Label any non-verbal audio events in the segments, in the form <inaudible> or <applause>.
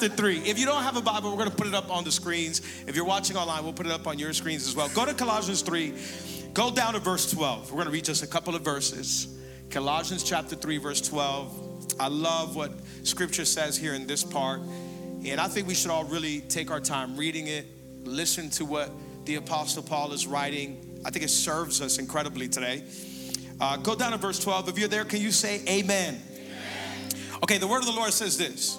Chapter 3. If you don't have a Bible, we're going to put it up on the screens. If you're watching online, we'll put it up on your screens as well. Go to Colossians 3, go down to verse 12. We're going to read just a couple of verses. Colossians chapter 3, verse 12. I love what scripture says here in this part. And I think we should all really take our time reading it, listen to what the Apostle Paul is writing. I think it serves us incredibly today. Uh, go down to verse 12. If you're there, can you say amen? amen? Okay, the word of the Lord says this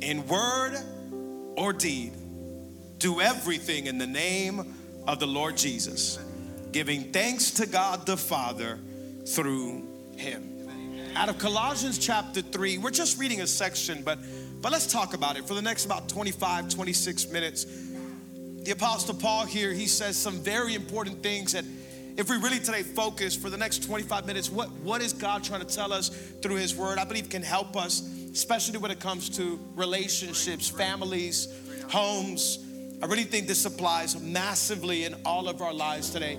in word or deed, do everything in the name of the Lord Jesus, giving thanks to God the Father through him. Out of Colossians chapter 3, we're just reading a section, but but let's talk about it for the next about 25, 26 minutes. The apostle Paul here, he says some very important things that if we really today focus for the next 25 minutes, what, what is God trying to tell us through his word? I believe can help us especially when it comes to relationships, families, homes. I really think this applies massively in all of our lives today.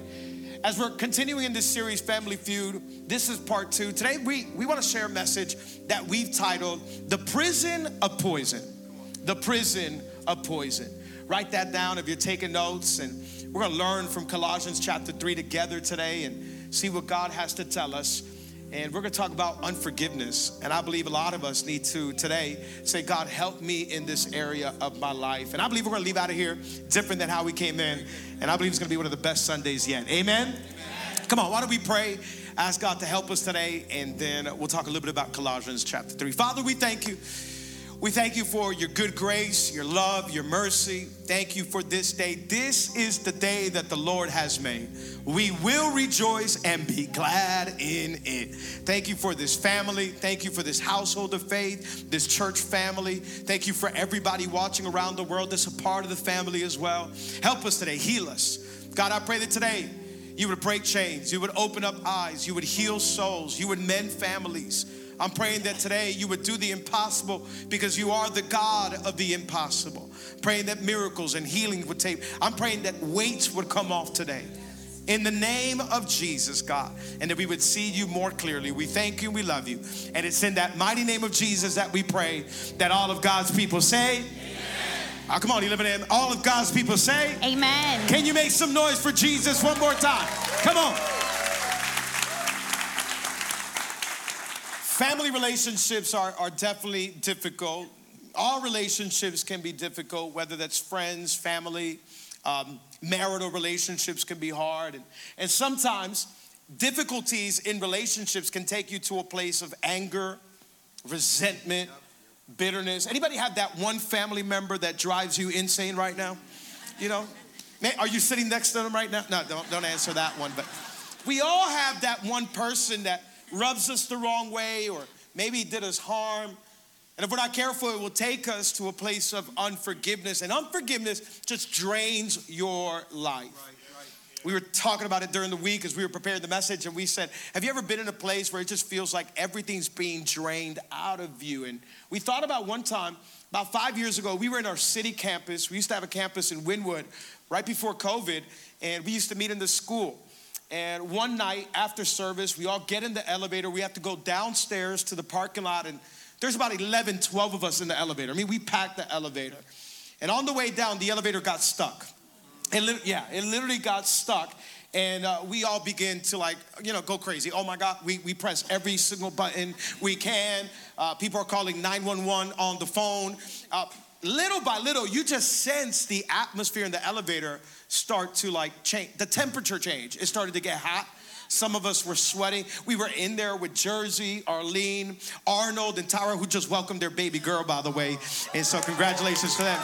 As we're continuing in this series, Family Feud, this is part two. Today, we, we want to share a message that we've titled The Prison of Poison. The Prison of Poison. Write that down if you're taking notes, and we're going to learn from Colossians chapter 3 together today and see what God has to tell us and we're going to talk about unforgiveness. And I believe a lot of us need to today say, God, help me in this area of my life. And I believe we're going to leave out of here different than how we came in. And I believe it's going to be one of the best Sundays yet. Amen? Amen. Come on, why don't we pray? Ask God to help us today, and then we'll talk a little bit about Colossians chapter 3. Father, we thank you we thank you for your good grace, your love, your mercy. Thank you for this day. This is the day that the Lord has made. We will rejoice and be glad in it. Thank you for this family. Thank you for this household of faith, this church family. Thank you for everybody watching around the world that's a part of the family as well. Help us today, heal us. God, I pray that today you would break chains, you would open up eyes, you would heal souls, you would mend families. I'm praying that today you would do the impossible because you are the God of the impossible. Praying that miracles and healing would take. I'm praying that weights would come off today. In the name of Jesus, God, and that we would see you more clearly. We thank you and we love you. And it's in that mighty name of Jesus that we pray that all of God's people say, Oh, come on, you living in all of God's people say, Amen. Can you make some noise for Jesus one more time? Come on. Family relationships are, are definitely difficult. All relationships can be difficult, whether that's friends, family, um, marital relationships can be hard. And, and sometimes difficulties in relationships can take you to a place of anger, resentment, bitterness. Anybody have that one family member that drives you insane right now? You know? Are you sitting next to them right now? No, don't, don't answer that one. But we all have that one person that rubs us the wrong way or maybe did us harm. And if we're not careful, it will take us to a place of unforgiveness. And unforgiveness just drains your life. We were talking about it during the week as we were preparing the message, and we said, Have you ever been in a place where it just feels like everything's being drained out of you? And we thought about one time about five years ago, we were in our city campus. We used to have a campus in Wynwood right before COVID, and we used to meet in the school. And one night after service, we all get in the elevator. We have to go downstairs to the parking lot, and there's about 11, 12 of us in the elevator. I mean, we packed the elevator. And on the way down, the elevator got stuck. It li- yeah, it literally got stuck. And uh, we all begin to like, you know, go crazy. Oh my God, we, we press every single button we can. Uh, people are calling 911 on the phone. Uh, little by little, you just sense the atmosphere in the elevator start to like change, the temperature change. It started to get hot. Some of us were sweating. We were in there with Jersey, Arlene, Arnold, and Tara, who just welcomed their baby girl, by the way. And so, congratulations to them.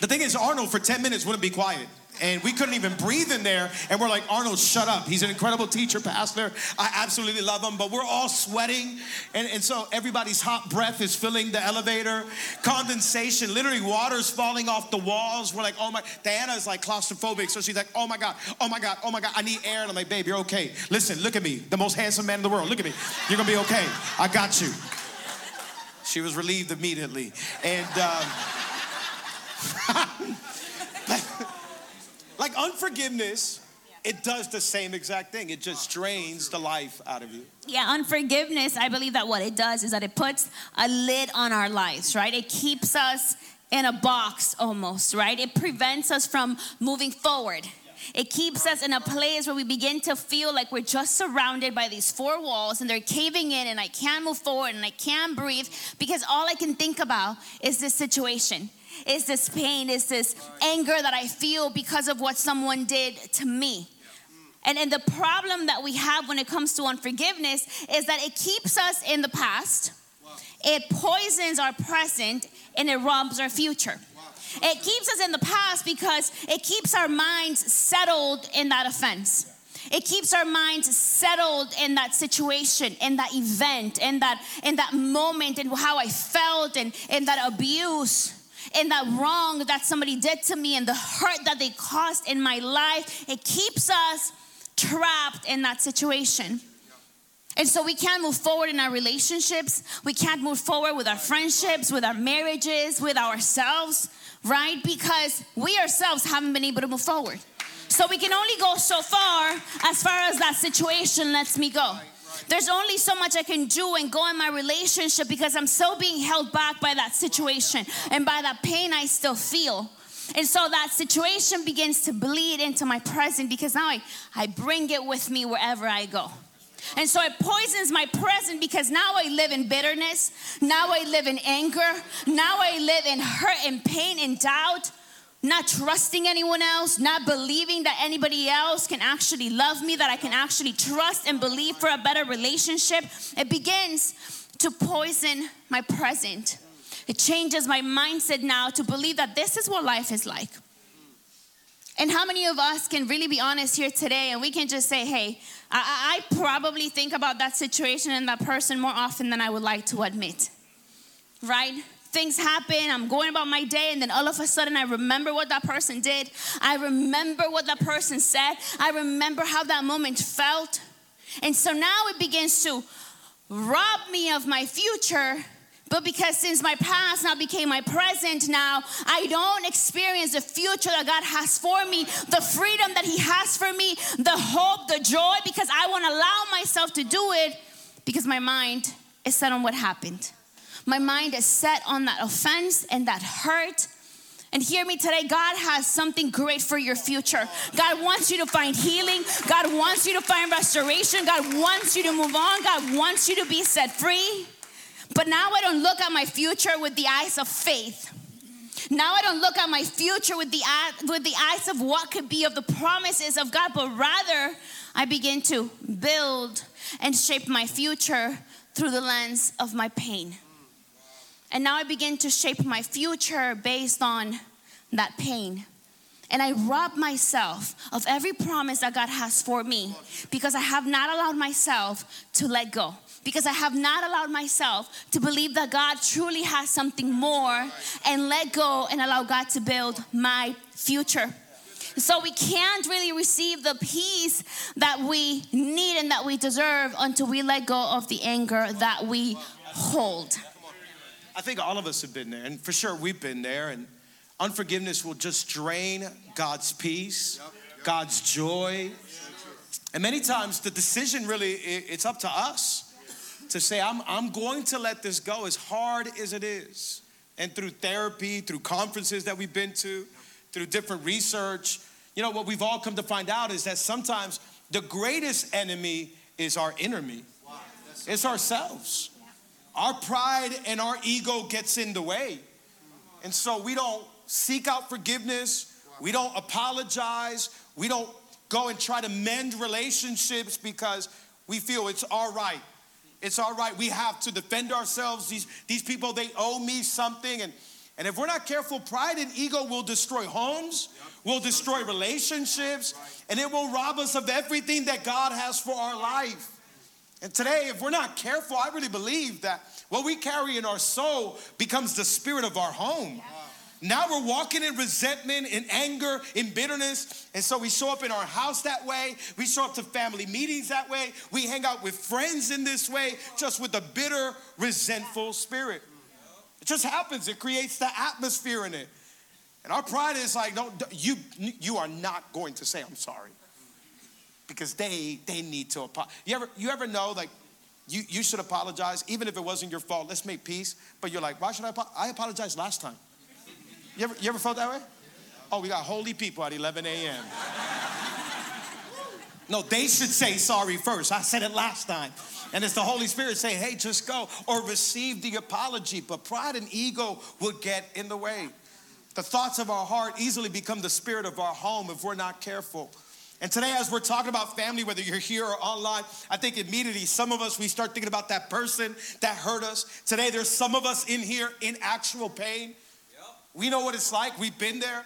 The thing is, Arnold for 10 minutes wouldn't be quiet. And we couldn't even breathe in there. And we're like, Arnold, shut up. He's an incredible teacher, pastor. I absolutely love him. But we're all sweating. And, and so everybody's hot breath is filling the elevator. Condensation, literally water's falling off the walls. We're like, oh my, Diana is like claustrophobic. So she's like, oh my God, oh my God, oh my God, I need air. And I'm like, babe, you're okay. Listen, look at me, the most handsome man in the world. Look at me. You're gonna be okay. I got you. She was relieved immediately. And, um, <laughs> like unforgiveness, it does the same exact thing. It just drains the life out of you. Yeah, unforgiveness, I believe that what it does is that it puts a lid on our lives, right? It keeps us in a box almost, right? It prevents us from moving forward. It keeps us in a place where we begin to feel like we're just surrounded by these four walls and they're caving in and I can't move forward and I can't breathe because all I can think about is this situation is this pain, is this anger that I feel because of what someone did to me. And, and the problem that we have when it comes to unforgiveness is that it keeps us in the past, it poisons our present, and it robs our future. It keeps us in the past because it keeps our minds settled in that offense. It keeps our minds settled in that situation, in that event, in that in that moment, and how I felt, and in that abuse and that wrong that somebody did to me and the hurt that they caused in my life, it keeps us trapped in that situation. And so we can't move forward in our relationships. We can't move forward with our friendships, with our marriages, with ourselves, right? Because we ourselves haven't been able to move forward. So we can only go so far as far as that situation lets me go. There's only so much I can do and go in my relationship because I'm so being held back by that situation and by that pain I still feel. And so that situation begins to bleed into my present because now I, I bring it with me wherever I go. And so it poisons my present because now I live in bitterness. Now I live in anger. Now I live in hurt and pain and doubt not trusting anyone else, not believing that anybody else can actually love me, that I can actually trust and believe for a better relationship, it begins to poison my present. It changes my mindset now to believe that this is what life is like. And how many of us can really be honest here today and we can just say, hey, I, I probably think about that situation and that person more often than I would like to admit, right? Things happen. I'm going about my day, and then all of a sudden, I remember what that person did. I remember what that person said. I remember how that moment felt. And so now it begins to rob me of my future. But because since my past now became my present now, I don't experience the future that God has for me, the freedom that He has for me, the hope, the joy, because I won't allow myself to do it because my mind is set on what happened. My mind is set on that offense and that hurt. And hear me today, God has something great for your future. God wants you to find healing. God wants you to find restoration. God wants you to move on. God wants you to be set free. But now I don't look at my future with the eyes of faith. Now I don't look at my future with the, with the eyes of what could be of the promises of God, but rather I begin to build and shape my future through the lens of my pain. And now I begin to shape my future based on that pain. And I rob myself of every promise that God has for me because I have not allowed myself to let go. Because I have not allowed myself to believe that God truly has something more and let go and allow God to build my future. So we can't really receive the peace that we need and that we deserve until we let go of the anger that we hold. I think all of us have been there, and for sure we've been there. And unforgiveness will just drain God's peace, God's joy. And many times the decision really, it's up to us to say, I'm, I'm going to let this go as hard as it is. And through therapy, through conferences that we've been to, through different research, you know, what we've all come to find out is that sometimes the greatest enemy is our inner me. It's ourselves. Our pride and our ego gets in the way. And so we don't seek out forgiveness. We don't apologize. We don't go and try to mend relationships because we feel it's all right. It's all right. We have to defend ourselves. These, these people, they owe me something. And, and if we're not careful, pride and ego will destroy homes, will destroy relationships, and it will rob us of everything that God has for our life. And today, if we're not careful, I really believe that what we carry in our soul becomes the spirit of our home. Now we're walking in resentment, in anger, in bitterness. And so we show up in our house that way. We show up to family meetings that way. We hang out with friends in this way, just with a bitter, resentful spirit. It just happens. It creates the atmosphere in it. And our pride is like, no, you, you are not going to say, I'm sorry. Because they, they need to apologize. You ever, you ever know, like, you, you should apologize, even if it wasn't your fault. Let's make peace. But you're like, why should I? I apologized last time. You ever, you ever felt that way? Oh, we got holy people at 11 a.m. No, they should say sorry first. I said it last time. And it's the Holy Spirit saying, hey, just go or receive the apology. But pride and ego would get in the way. The thoughts of our heart easily become the spirit of our home if we're not careful. And today, as we're talking about family, whether you're here or online, I think immediately some of us, we start thinking about that person that hurt us. Today, there's some of us in here in actual pain. We know what it's like. We've been there.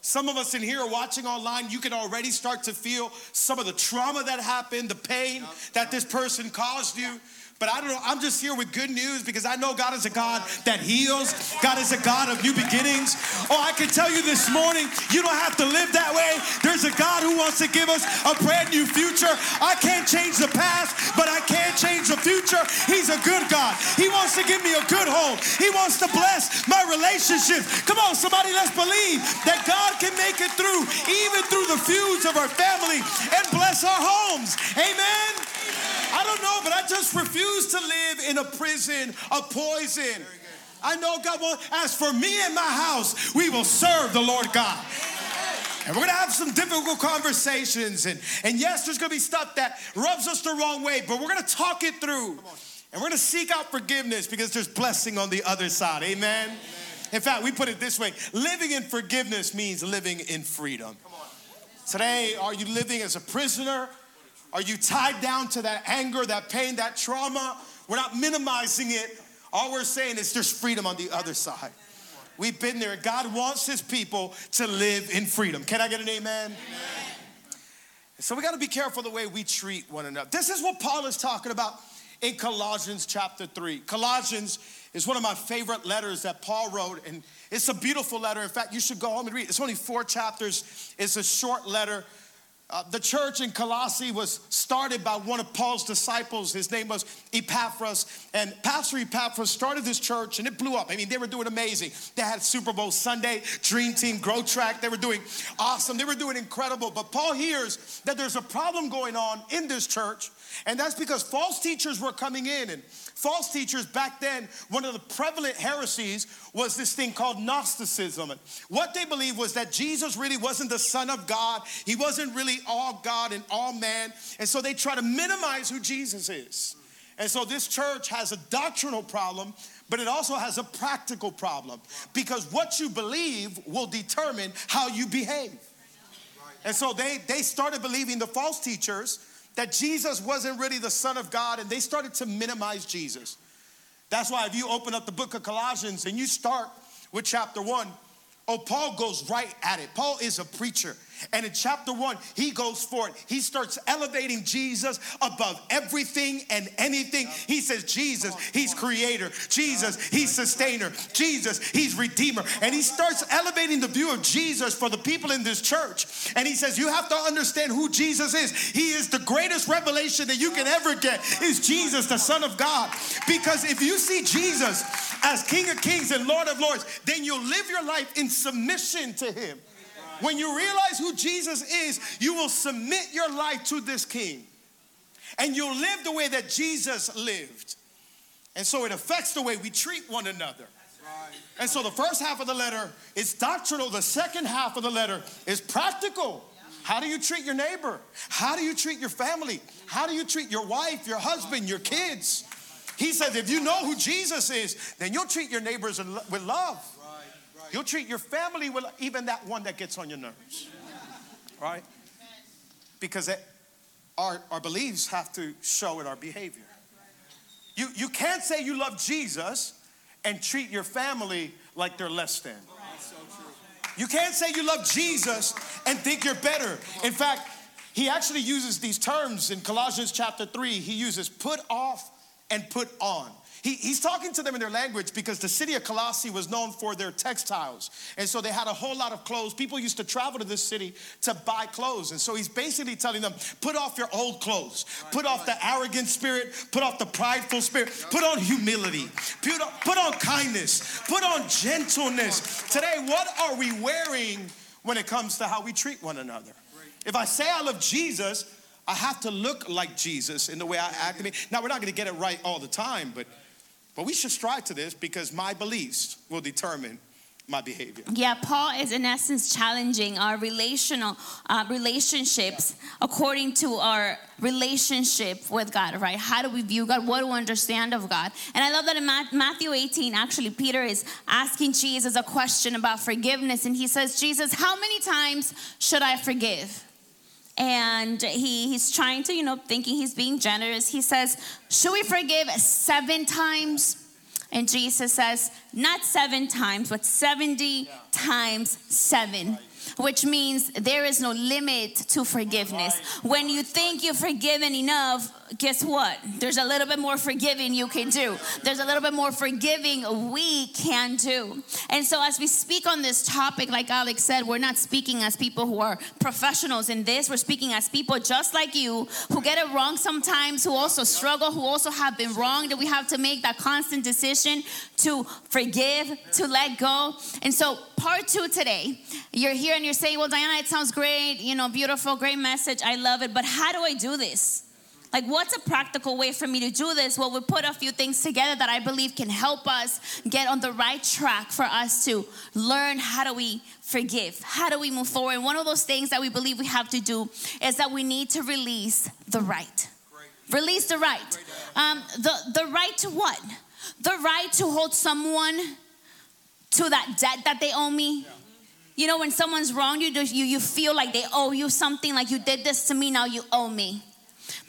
Some of us in here are watching online. You can already start to feel some of the trauma that happened, the pain that this person caused you. But I don't know, I'm just here with good news because I know God is a God that heals. God is a God of new beginnings. Oh, I can tell you this morning, you don't have to live that way. There's a God who wants to give us a brand new future. I can't change the past, but I can change the future. He's a good God. He wants to give me a good home. He wants to bless my relationships. Come on, somebody, let's believe that God can make it through, even through the feuds of our family, and bless our homes. Amen. I don't know, but I just refuse to live in a prison of poison. I know God will, as for me and my house, we will serve the Lord God. And we're gonna have some difficult conversations. And, and yes, there's gonna be stuff that rubs us the wrong way, but we're gonna talk it through. And we're gonna seek out forgiveness because there's blessing on the other side. Amen? Amen. In fact, we put it this way living in forgiveness means living in freedom. Today, are you living as a prisoner are you tied down to that anger, that pain, that trauma? We're not minimizing it. All we're saying is there's freedom on the other side. We've been there. God wants his people to live in freedom. Can I get an amen? amen. So we got to be careful the way we treat one another. This is what Paul is talking about in Colossians chapter 3. Colossians is one of my favorite letters that Paul wrote, and it's a beautiful letter. In fact, you should go home and read it. It's only four chapters, it's a short letter uh, the church in Colossae was started by one of Paul's disciples. His name was Epaphras. And Pastor Epaphras started this church and it blew up. I mean, they were doing amazing. They had Super Bowl Sunday, Dream Team, Growth Track. They were doing awesome. They were doing incredible. But Paul hears that there's a problem going on in this church. And that's because false teachers were coming in. And false teachers back then, one of the prevalent heresies was this thing called Gnosticism. And what they believed was that Jesus really wasn't the Son of God, he wasn't really all God and all man. And so they try to minimize who Jesus is. And so this church has a doctrinal problem, but it also has a practical problem because what you believe will determine how you behave. And so they, they started believing the false teachers that Jesus wasn't really the Son of God, and they started to minimize Jesus. That's why if you open up the book of Colossians and you start with chapter one, oh, Paul goes right at it. Paul is a preacher. And in chapter one, he goes for it. He starts elevating Jesus above everything and anything. He says, Jesus, he's creator. Jesus, he's sustainer. Jesus, he's redeemer. And he starts elevating the view of Jesus for the people in this church. And he says, You have to understand who Jesus is. He is the greatest revelation that you can ever get, is Jesus, the Son of God. Because if you see Jesus as King of Kings and Lord of Lords, then you'll live your life in submission to him. When you realize who Jesus is, you will submit your life to this king. And you'll live the way that Jesus lived. And so it affects the way we treat one another. And so the first half of the letter is doctrinal, the second half of the letter is practical. How do you treat your neighbor? How do you treat your family? How do you treat your wife, your husband, your kids? He says, if you know who Jesus is, then you'll treat your neighbors with love. You'll treat your family with even that one that gets on your nerves. Right? Because it, our, our beliefs have to show in our behavior. You, you can't say you love Jesus and treat your family like they're less than. You can't say you love Jesus and think you're better. In fact, he actually uses these terms in Colossians chapter 3. He uses put off and put on. He, he's talking to them in their language because the city of Colossae was known for their textiles. And so they had a whole lot of clothes. People used to travel to this city to buy clothes. And so he's basically telling them, put off your old clothes, put off the arrogant spirit, put off the prideful spirit, put on humility, put on, put on kindness, put on gentleness. Today, what are we wearing when it comes to how we treat one another? If I say I love Jesus, I have to look like Jesus in the way I act. Now, we're not going to get it right all the time, but but we should strive to this because my beliefs will determine my behavior. Yeah, Paul is in essence challenging our relational uh, relationships according to our relationship with God, right? How do we view God? What do we understand of God? And I love that in Matthew 18, actually, Peter is asking Jesus a question about forgiveness, and he says, Jesus, how many times should I forgive? And he, he's trying to, you know, thinking he's being generous. He says, Should we forgive seven times? And Jesus says, Not seven times, but 70 yeah. times seven which means there is no limit to forgiveness. When you think you've forgiven enough, guess what? There's a little bit more forgiving you can do. There's a little bit more forgiving we can do. And so, as we speak on this topic, like Alex said, we're not speaking as people who are professionals in this. We're speaking as people just like you who get it wrong sometimes, who also struggle, who also have been wrong, that we have to make that constant decision to forgive, to let go. And so, part two today, you're here and you're saying, Well, Diana, it sounds great, you know, beautiful, great message. I love it. But how do I do this? Like, what's a practical way for me to do this? Well, we put a few things together that I believe can help us get on the right track for us to learn how do we forgive? How do we move forward? And one of those things that we believe we have to do is that we need to release the right. Release the right. Um, the, the right to what? The right to hold someone to that debt that they owe me. You know, when someone's wrong you, you, you feel like they owe you something, like you did this to me, now you owe me.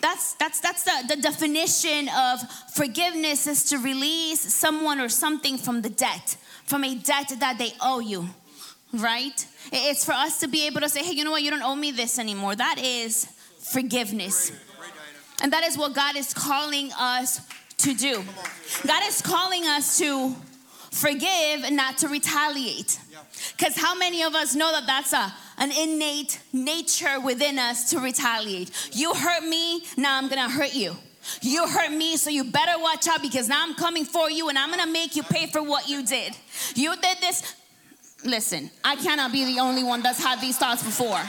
That's that's that's the, the definition of forgiveness is to release someone or something from the debt, from a debt that they owe you. Right? It's for us to be able to say, hey, you know what, you don't owe me this anymore. That is forgiveness. And that is what God is calling us to do. God is calling us to forgive and not to retaliate. Because how many of us know that that's a, an innate nature within us to retaliate? You hurt me, now I'm gonna hurt you. You hurt me, so you better watch out because now I'm coming for you and I'm gonna make you pay for what you did. You did this. Listen, I cannot be the only one that's had these thoughts before.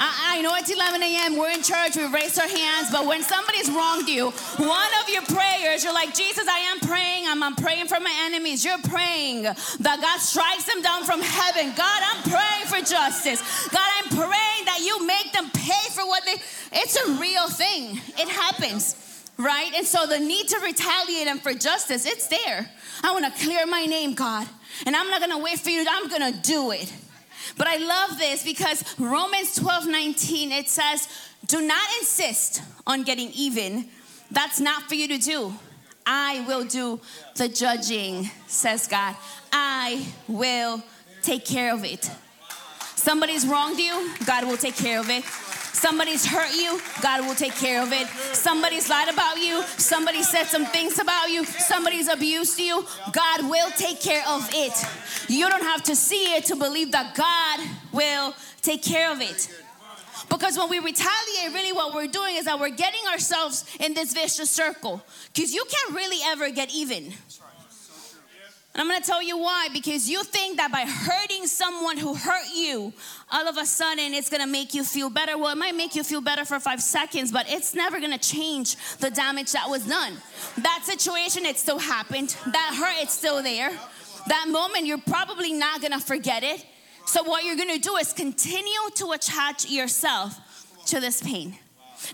I, I know it's 11 a.m., we're in church, we raise our hands, but when somebody's wronged you, one of your prayers, you're like, Jesus, I am praying, I'm, I'm praying for my enemies. You're praying that God strikes them down from heaven. God, I'm praying for justice. God, I'm praying that you make them pay for what they, it's a real thing. It happens right? And so the need to retaliate and for justice, it's there. I want to clear my name, God. And I'm not going to wait for you. I'm going to do it. But I love this because Romans 12 19, it says, Do not insist on getting even. That's not for you to do. I will do the judging, says God. I will take care of it. Somebody's wronged you, God will take care of it. Somebody's hurt you, God will take care of it. Somebody's lied about you, somebody said some things about you, somebody's abused you, God will take care of it. You don't have to see it to believe that God will take care of it. Because when we retaliate, really what we're doing is that we're getting ourselves in this vicious circle. Because you can't really ever get even. And I'm gonna tell you why. Because you think that by hurting someone who hurt you, all of a sudden it's gonna make you feel better. Well, it might make you feel better for five seconds, but it's never gonna change the damage that was done. That situation, it still happened. That hurt, it's still there. That moment, you're probably not gonna forget it. So, what you're gonna do is continue to attach yourself to this pain.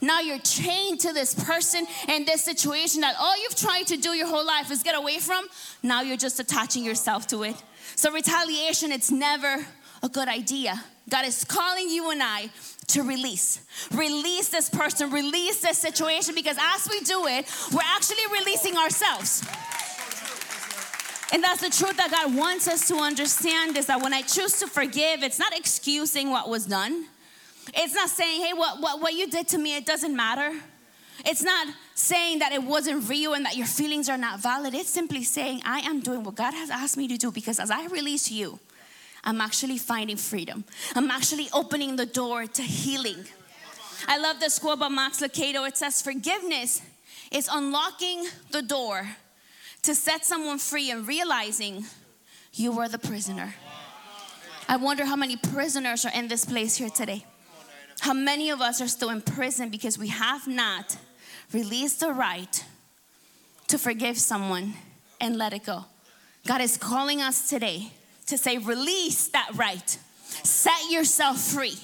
Now you're chained to this person and this situation that all you've tried to do your whole life is get away from. Now you're just attaching yourself to it. So, retaliation, it's never a good idea. God is calling you and I to release. Release this person, release this situation, because as we do it, we're actually releasing ourselves. And that's the truth that God wants us to understand is that when I choose to forgive, it's not excusing what was done. It's not saying, hey, what, what, what you did to me, it doesn't matter. It's not saying that it wasn't real and that your feelings are not valid. It's simply saying, I am doing what God has asked me to do because as I release you, I'm actually finding freedom. I'm actually opening the door to healing. I love this quote by Max Lucado. It says, Forgiveness is unlocking the door to set someone free and realizing you were the prisoner. I wonder how many prisoners are in this place here today. How many of us are still in prison because we have not released the right to forgive someone and let it go? God is calling us today to say, release that right, set yourself free,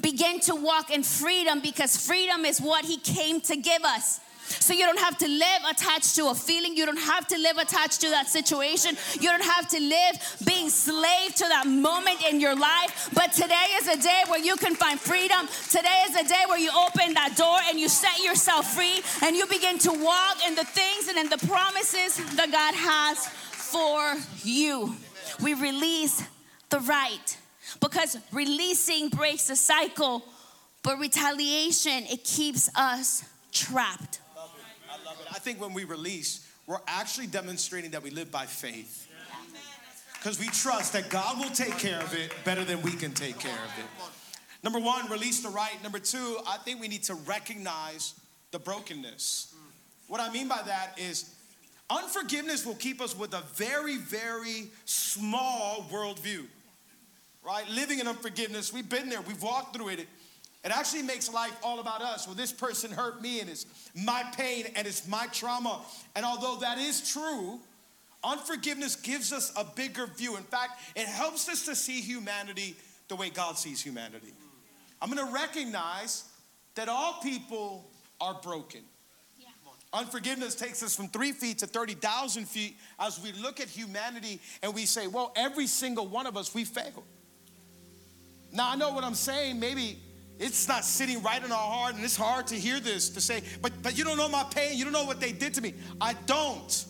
begin to walk in freedom because freedom is what He came to give us. So you don't have to live attached to a feeling. You don't have to live attached to that situation. You don't have to live being slave to that moment in your life. But today is a day where you can find freedom. Today is a day where you open that door and you set yourself free and you begin to walk in the things and in the promises that God has for you. We release the right because releasing breaks the cycle, but retaliation, it keeps us trapped. I think when we release, we're actually demonstrating that we live by faith. Because we trust that God will take care of it better than we can take care of it. Number one, release the right. Number two, I think we need to recognize the brokenness. What I mean by that is unforgiveness will keep us with a very, very small worldview, right? Living in unforgiveness, we've been there, we've walked through it. It actually makes life all about us. Well, this person hurt me and it's my pain and it's my trauma. And although that is true, unforgiveness gives us a bigger view. In fact, it helps us to see humanity the way God sees humanity. I'm gonna recognize that all people are broken. Yeah. Unforgiveness takes us from three feet to 30,000 feet as we look at humanity and we say, well, every single one of us, we failed. Now, I know what I'm saying. Maybe it's not sitting right in our heart, and it's hard to hear this to say, but but you don't know my pain, you don't know what they did to me. I don't.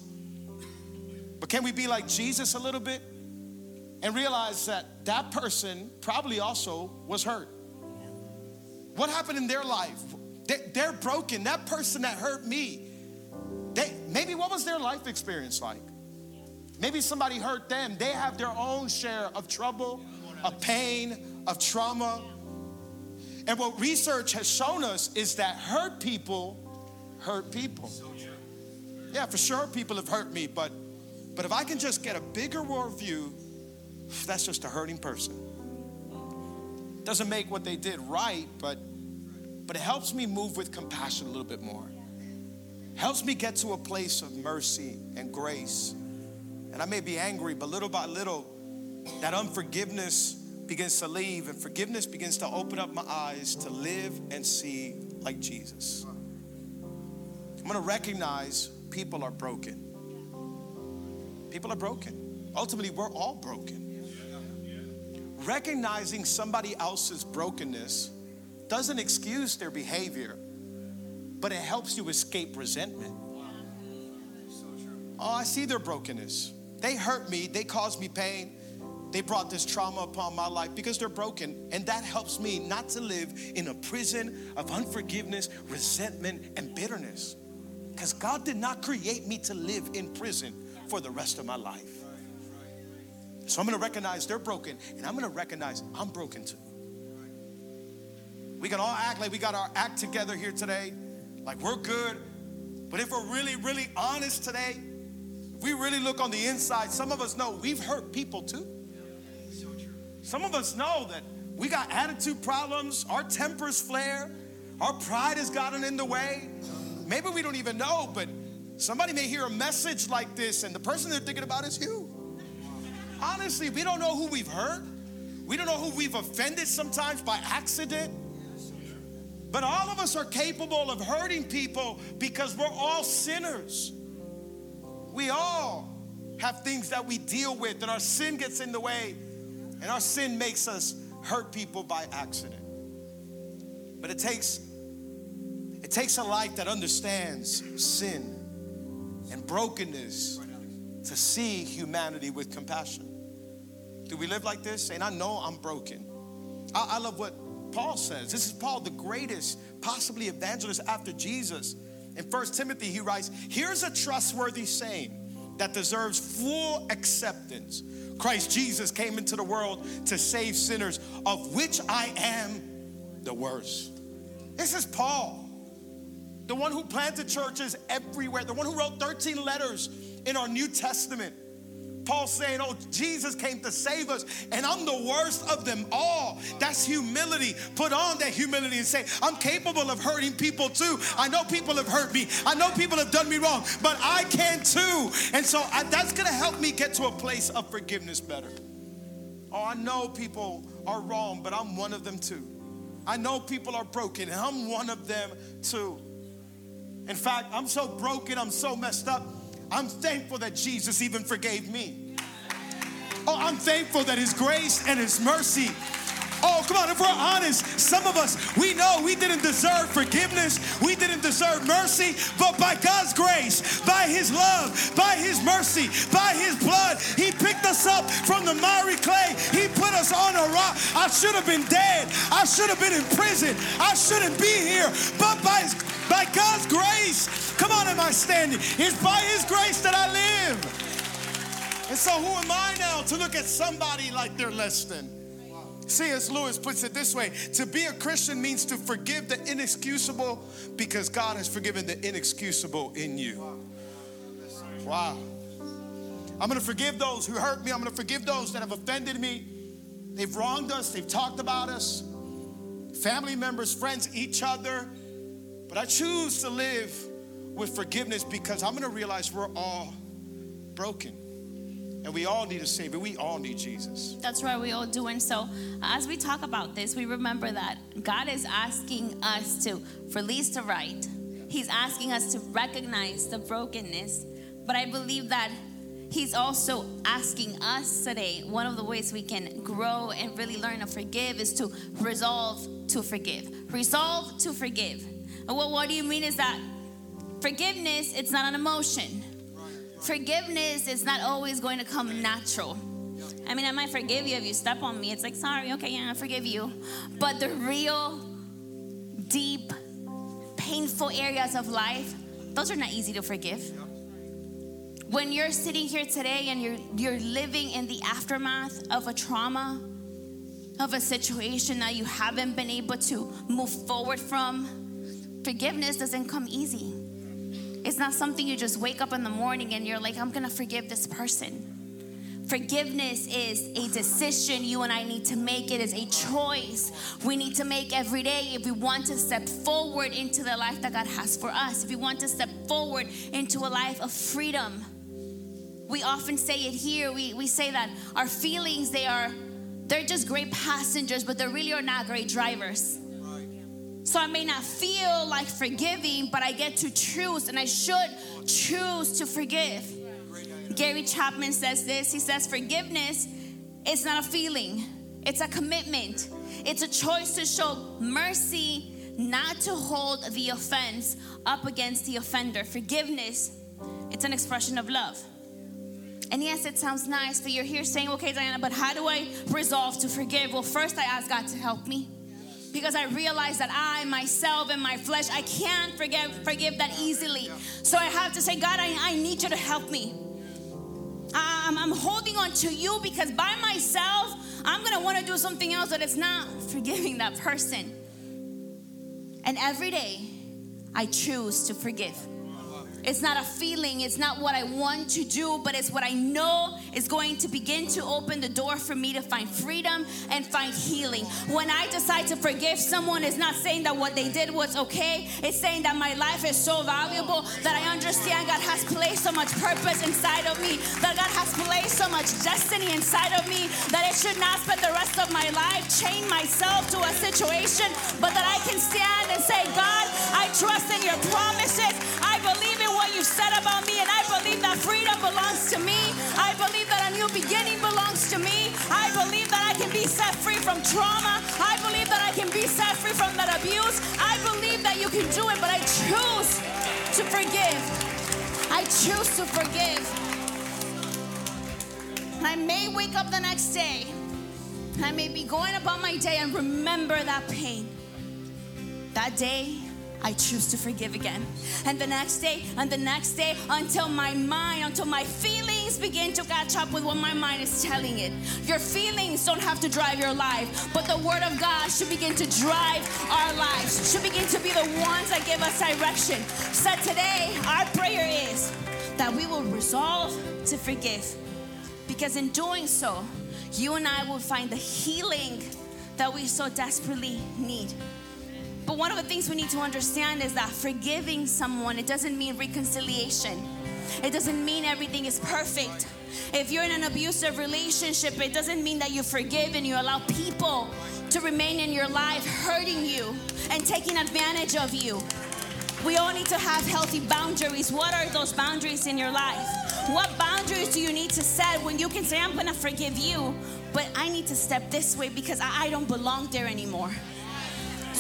But can we be like Jesus a little bit and realize that that person probably also was hurt? What happened in their life? They, are broken. That person that hurt me, they maybe what was their life experience like? Maybe somebody hurt them. They have their own share of trouble, of pain, of trauma. And what research has shown us is that hurt people hurt people. Yeah, for sure, people have hurt me, but but if I can just get a bigger worldview, that's just a hurting person. Doesn't make what they did right, but but it helps me move with compassion a little bit more. Helps me get to a place of mercy and grace. And I may be angry, but little by little, that unforgiveness begins to leave and forgiveness begins to open up my eyes to live and see like Jesus. I'm gonna recognize people are broken. People are broken. Ultimately, we're all broken. Recognizing somebody else's brokenness doesn't excuse their behavior, but it helps you escape resentment. Oh, I see their brokenness. They hurt me, they caused me pain. They brought this trauma upon my life because they're broken. And that helps me not to live in a prison of unforgiveness, resentment, and bitterness. Because God did not create me to live in prison for the rest of my life. So I'm gonna recognize they're broken, and I'm gonna recognize I'm broken too. We can all act like we got our act together here today, like we're good. But if we're really, really honest today, if we really look on the inside, some of us know we've hurt people too. Some of us know that we got attitude problems, our tempers flare, our pride has gotten in the way. Maybe we don't even know, but somebody may hear a message like this and the person they're thinking about is you. Honestly, we don't know who we've hurt. We don't know who we've offended sometimes by accident. But all of us are capable of hurting people because we're all sinners. We all have things that we deal with, and our sin gets in the way, and our sin makes us hurt people by accident. But it takes it takes a life that understands sin and brokenness to see humanity with compassion. Do we live like this? Saying, I know I'm broken. I, I love what Paul says. This is Paul, the greatest, possibly evangelist after Jesus. In First Timothy, he writes, Here's a trustworthy saying that deserves full acceptance. Christ Jesus came into the world to save sinners, of which I am the worst. This is Paul, the one who planted churches everywhere, the one who wrote 13 letters in our New Testament. Paul saying, Oh, Jesus came to save us, and I'm the worst of them all. That's humility. Put on that humility and say, I'm capable of hurting people too. I know people have hurt me, I know people have done me wrong, but I can too. And so I, that's gonna help me get to a place of forgiveness better. Oh, I know people are wrong, but I'm one of them too. I know people are broken, and I'm one of them too. In fact, I'm so broken, I'm so messed up. I'm thankful that Jesus even forgave me. Oh, I'm thankful that His grace and His mercy. Oh, come on, if we're honest, some of us, we know we didn't deserve forgiveness, we didn't deserve mercy, but by God's grace, by His love, by His mercy, by His blood, He picked us up from the miry clay. He put us on a rock. I should have been dead, I should have been in prison, I shouldn't be here, but by, his, by God's grace, come on, am I standing? It's by His grace that I live. And so, who am I now to look at somebody like they're less than? C.S. Lewis puts it this way to be a Christian means to forgive the inexcusable because God has forgiven the inexcusable in you. Wow. I'm gonna forgive those who hurt me, I'm gonna forgive those that have offended me. They've wronged us, they've talked about us, family members, friends, each other. But I choose to live with forgiveness because I'm gonna realize we're all broken. And we all need a Savior. We all need Jesus. That's right, we all do. And so, as we talk about this, we remember that God is asking us to release the right. He's asking us to recognize the brokenness. But I believe that He's also asking us today one of the ways we can grow and really learn to forgive is to resolve to forgive. Resolve to forgive. What, what do you mean is that forgiveness, it's not an emotion forgiveness is not always going to come natural. I mean, I might forgive you if you step on me. It's like, sorry, okay, yeah, I forgive you. But the real, deep, painful areas of life, those are not easy to forgive. When you're sitting here today and you're you're living in the aftermath of a trauma, of a situation that you haven't been able to move forward from, forgiveness doesn't come easy. It's not something you just wake up in the morning and you're like, I'm gonna forgive this person. Forgiveness is a decision you and I need to make. It is a choice we need to make every day if we want to step forward into the life that God has for us, if we want to step forward into a life of freedom. We often say it here. We, we say that our feelings, they are, they're just great passengers, but they really are not great drivers. So I may not feel like forgiving, but I get to choose, and I should choose to forgive. Gary Chapman says this he says, Forgiveness is not a feeling, it's a commitment. It's a choice to show mercy, not to hold the offense up against the offender. Forgiveness, it's an expression of love. And yes, it sounds nice, but you're here saying, okay, Diana, but how do I resolve to forgive? Well, first I ask God to help me because I realize that I, myself, and my flesh, I can't forgive, forgive that easily. So I have to say, God, I, I need you to help me. I'm, I'm holding on to you because by myself, I'm gonna wanna do something else that it's not forgiving that person. And every day, I choose to forgive. It's not a feeling, it's not what I want to do, but it's what I know is going to begin to open the door for me to find freedom and find healing. When I decide to forgive someone, it's not saying that what they did was okay, it's saying that my life is so valuable that I understand God has placed so much purpose inside of me, that God has placed so much destiny inside of me that I should not spend the rest of my life chain myself to a situation, but that I can stand and say, God, trust in your promises. I believe in what you've said about me, and I believe that freedom belongs to me. I believe that a new beginning belongs to me. I believe that I can be set free from trauma. I believe that I can be set free from that abuse. I believe that you can do it, but I choose to forgive. I choose to forgive. I may wake up the next day. I may be going about my day and remember that pain. That day, I choose to forgive again. And the next day, and the next day, until my mind, until my feelings begin to catch up with what my mind is telling it. Your feelings don't have to drive your life, but the Word of God should begin to drive our lives, should begin to be the ones that give us direction. So today, our prayer is that we will resolve to forgive. Because in doing so, you and I will find the healing that we so desperately need. But one of the things we need to understand is that forgiving someone, it doesn't mean reconciliation. It doesn't mean everything is perfect. If you're in an abusive relationship, it doesn't mean that you forgive and you allow people to remain in your life hurting you and taking advantage of you. We all need to have healthy boundaries. What are those boundaries in your life? What boundaries do you need to set when you can say, I'm gonna forgive you, but I need to step this way because I don't belong there anymore?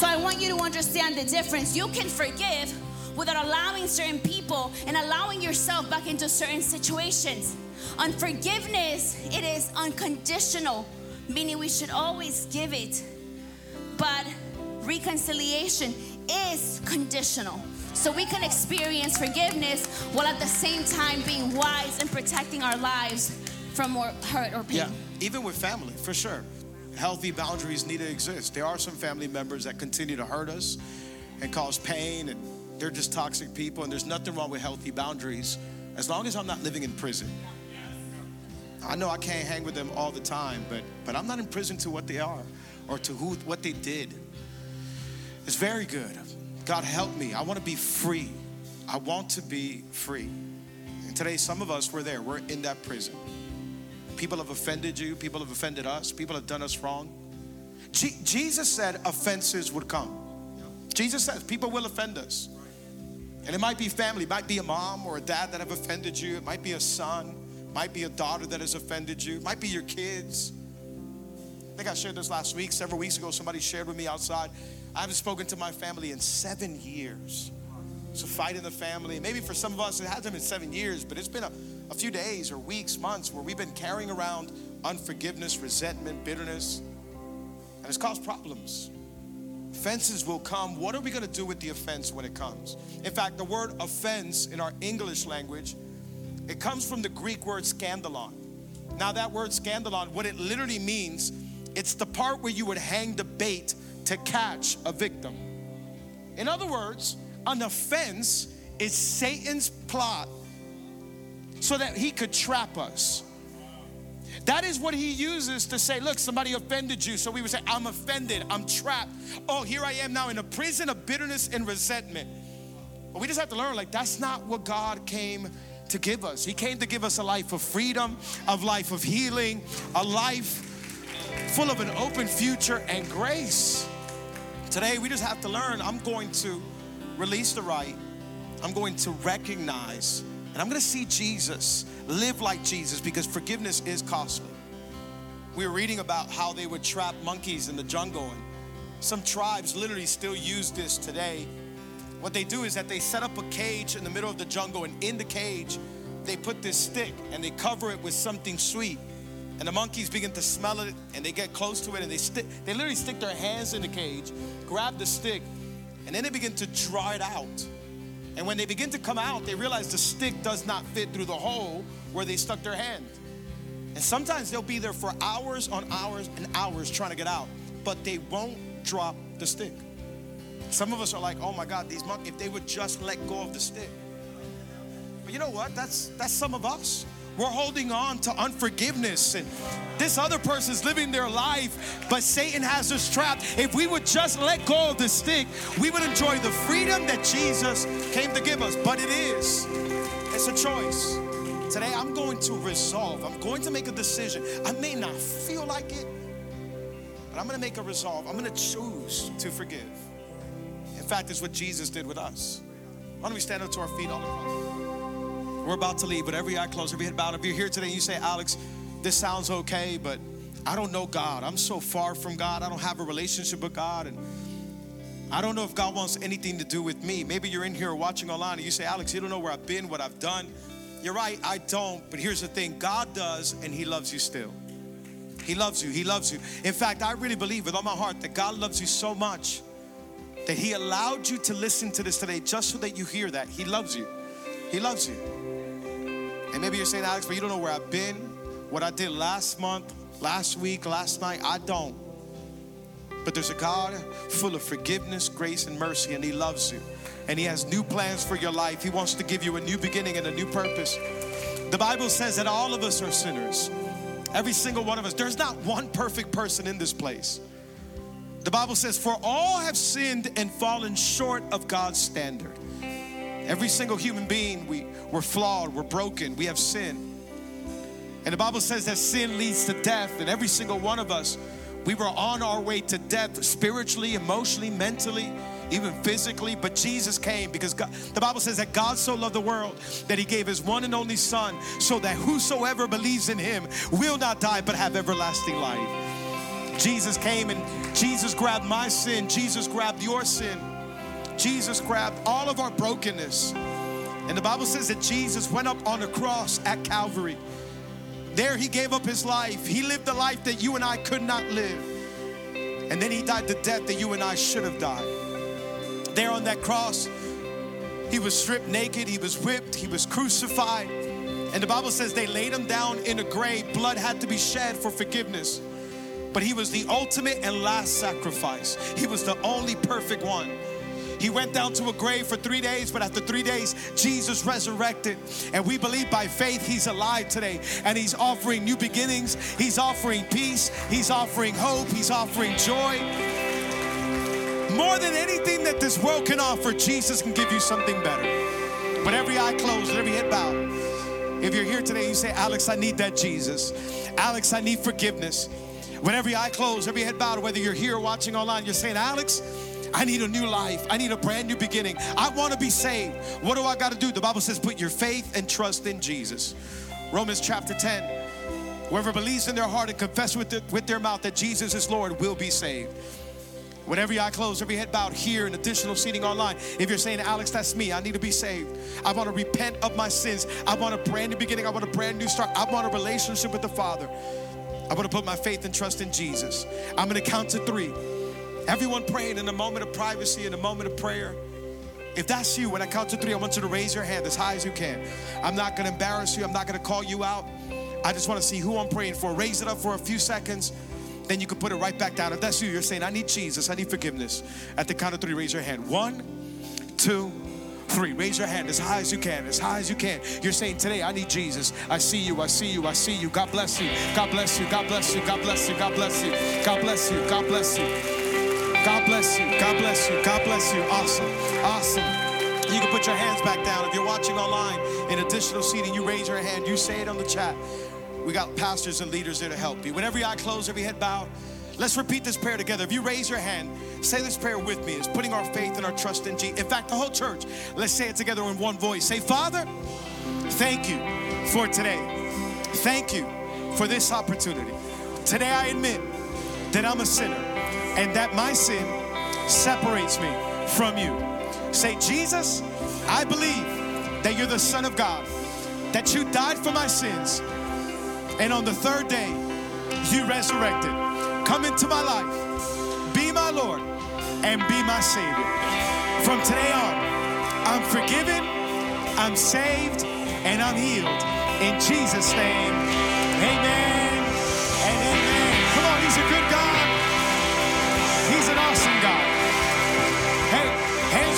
So I want you to understand the difference. You can forgive without allowing certain people and allowing yourself back into certain situations. Unforgiveness, it is unconditional, meaning we should always give it. But reconciliation is conditional. So we can experience forgiveness while at the same time being wise and protecting our lives from more hurt or pain. Yeah, even with family, for sure healthy boundaries need to exist. There are some family members that continue to hurt us and cause pain, and they're just toxic people, and there's nothing wrong with healthy boundaries as long as I'm not living in prison. I know I can't hang with them all the time, but, but I'm not in prison to what they are or to who what they did. It's very good. God help me. I want to be free. I want to be free. And today, some of us, we're there. We're in that prison. People have offended you, people have offended us, people have done us wrong. Jesus said offenses would come. Jesus says people will offend us. And it might be family, it might be a mom or a dad that have offended you, it might be a son, might be a daughter that has offended you, it might be your kids. I think I shared this last week, several weeks ago, somebody shared with me outside. I haven't spoken to my family in seven years. It's a fight in the family. Maybe for some of us, it hasn't been seven years, but it's been a a few days or weeks, months where we've been carrying around unforgiveness, resentment, bitterness, and it's caused problems. Offenses will come. What are we going to do with the offense when it comes? In fact, the word offense in our English language, it comes from the Greek word scandalon. Now, that word scandalon, what it literally means, it's the part where you would hang the bait to catch a victim. In other words, an offense is Satan's plot so that he could trap us. That is what he uses to say, look, somebody offended you. So we would say, I'm offended, I'm trapped. Oh, here I am now in a prison of bitterness and resentment. But we just have to learn, like, that's not what God came to give us. He came to give us a life of freedom, a life of healing, a life full of an open future and grace. Today, we just have to learn I'm going to release the right, I'm going to recognize and I'm gonna see Jesus, live like Jesus, because forgiveness is costly. We were reading about how they would trap monkeys in the jungle, and some tribes literally still use this today. What they do is that they set up a cage in the middle of the jungle, and in the cage, they put this stick and they cover it with something sweet. And the monkeys begin to smell it and they get close to it and they stick, they literally stick their hands in the cage, grab the stick, and then they begin to draw it out. And when they begin to come out, they realize the stick does not fit through the hole where they stuck their hand. And sometimes they'll be there for hours on hours and hours trying to get out, but they won't drop the stick. Some of us are like, oh my God, these monkeys, if they would just let go of the stick. But you know what? That's that's some of us. We're holding on to unforgiveness and this other person's living their life, but Satan has us trapped. If we would just let go of the stick, we would enjoy the freedom that Jesus came to give us. But it is, it's a choice. Today, I'm going to resolve, I'm going to make a decision. I may not feel like it, but I'm going to make a resolve. I'm going to choose to forgive. In fact, it's what Jesus did with us. Why don't we stand up to our feet all across? We're about to leave, but every eye closed, every head bowed. If you're here today you say, Alex, this sounds okay, but I don't know God. I'm so far from God. I don't have a relationship with God. And I don't know if God wants anything to do with me. Maybe you're in here watching online and you say, Alex, you don't know where I've been, what I've done. You're right, I don't. But here's the thing God does, and He loves you still. He loves you. He loves you. In fact, I really believe with all my heart that God loves you so much that He allowed you to listen to this today just so that you hear that. He loves you. He loves you. And maybe you're saying, Alex, but you don't know where I've been, what I did last month, last week, last night. I don't. But there's a God full of forgiveness, grace, and mercy, and He loves you and He has new plans for your life. He wants to give you a new beginning and a new purpose. The Bible says that all of us are sinners. Every single one of us. There's not one perfect person in this place. The Bible says, For all have sinned and fallen short of God's standard. Every single human being, we, we're flawed, we're broken, we have sin. And the Bible says that sin leads to death, and every single one of us, we were on our way to death spiritually, emotionally, mentally even physically, but Jesus came because God, the Bible says that God so loved the world that he gave his one and only Son so that whosoever believes in him will not die but have everlasting life. Jesus came and Jesus grabbed my sin, Jesus grabbed your sin, Jesus grabbed all of our brokenness. And the Bible says that Jesus went up on the cross at Calvary. There he gave up his life. He lived the life that you and I could not live. And then he died the death that you and I should have died there on that cross, he was stripped naked, he was whipped, he was crucified. And the Bible says they laid him down in a grave. Blood had to be shed for forgiveness. But he was the ultimate and last sacrifice. He was the only perfect one. He went down to a grave for three days, but after three days, Jesus resurrected. And we believe by faith he's alive today. And he's offering new beginnings, he's offering peace, he's offering hope, he's offering joy. More than anything that this world can offer, Jesus can give you something better. But every eye closed every head bowed. If you're here today, you say, Alex, I need that Jesus. Alex, I need forgiveness. When every eye closed, every head bowed, whether you're here or watching online, you're saying, Alex, I need a new life. I need a brand new beginning. I want to be saved. What do I got to do? The Bible says, put your faith and trust in Jesus. Romans chapter 10. Whoever believes in their heart and confess with, the, with their mouth that Jesus is Lord will be saved. With every eye closed, every head bowed here and additional seating online. If you're saying, Alex, that's me, I need to be saved. I want to repent of my sins. I want a brand new beginning. I want a brand new start. I want a relationship with the Father. I want to put my faith and trust in Jesus. I'm going to count to three. Everyone praying in a moment of privacy, in a moment of prayer. If that's you, when I count to three, I want you to raise your hand as high as you can. I'm not going to embarrass you. I'm not going to call you out. I just want to see who I'm praying for. Raise it up for a few seconds then you can put it right back down. If that's you, you're saying, I need Jesus, I need forgiveness. At the count of three, raise your hand. One, two, three. Raise your hand as high as you can, as high as you can. You're saying, Today, I need Jesus. I see you, I see you, I see you. God bless you, God bless you, God bless you, God bless you, God bless you, God bless you, God bless you. God bless you, God bless you, God bless you. God bless you. Awesome, awesome. You can put your hands back down. If you're watching online in additional seating, you raise your hand, you say it on the chat. We got pastors and leaders there to help you. When every eye closed, every head bowed, let's repeat this prayer together. If you raise your hand, say this prayer with me. It's putting our faith and our trust in Jesus. In fact, the whole church, let's say it together in one voice. Say, Father, thank you for today. Thank you for this opportunity. Today I admit that I'm a sinner and that my sin separates me from you. Say, Jesus, I believe that you're the Son of God that you died for my sins, and on the third day, you resurrected. Come into my life, be my Lord, and be my Savior. From today on, I'm forgiven, I'm saved, and I'm healed. In Jesus' name,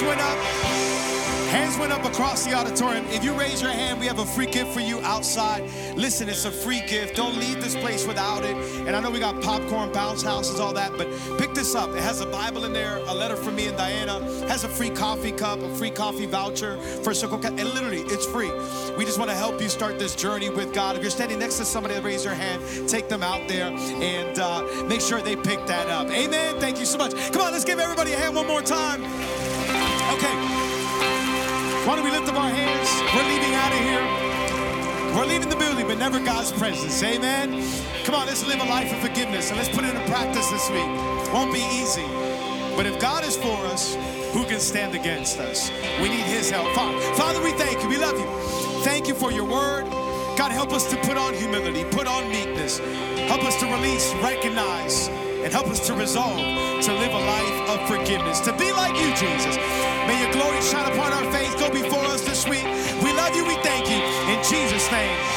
hands went up. Hands went up across the auditorium. If you raise your hand, we have a free gift for you outside. Listen, it's a free gift. Don't leave this place without it. And I know we got popcorn, bounce houses, all that, but pick this up. It has a Bible in there, a letter from me and Diana, has a free coffee cup, a free coffee voucher for Circle K. And literally, it's free. We just want to help you start this journey with God. If you're standing next to somebody raise your hand, take them out there and uh, make sure they pick that up. Amen. Thank you so much. Come on, let's give everybody a hand one more time. Okay. Why don't we lift up our hands? We're leaving out of here. We're leaving the building, but never God's presence. Amen. Come on, let's live a life of forgiveness and let's put it into practice this week. Won't be easy. But if God is for us, who can stand against us? We need his help. Father, Father, we thank you. We love you. Thank you for your word. God, help us to put on humility, put on meekness. Help us to release, recognize, and help us to resolve to live a life of forgiveness, to be like you, Jesus. May your glory shine upon our faith. Go before us this week. We love you. We thank you. In Jesus' name.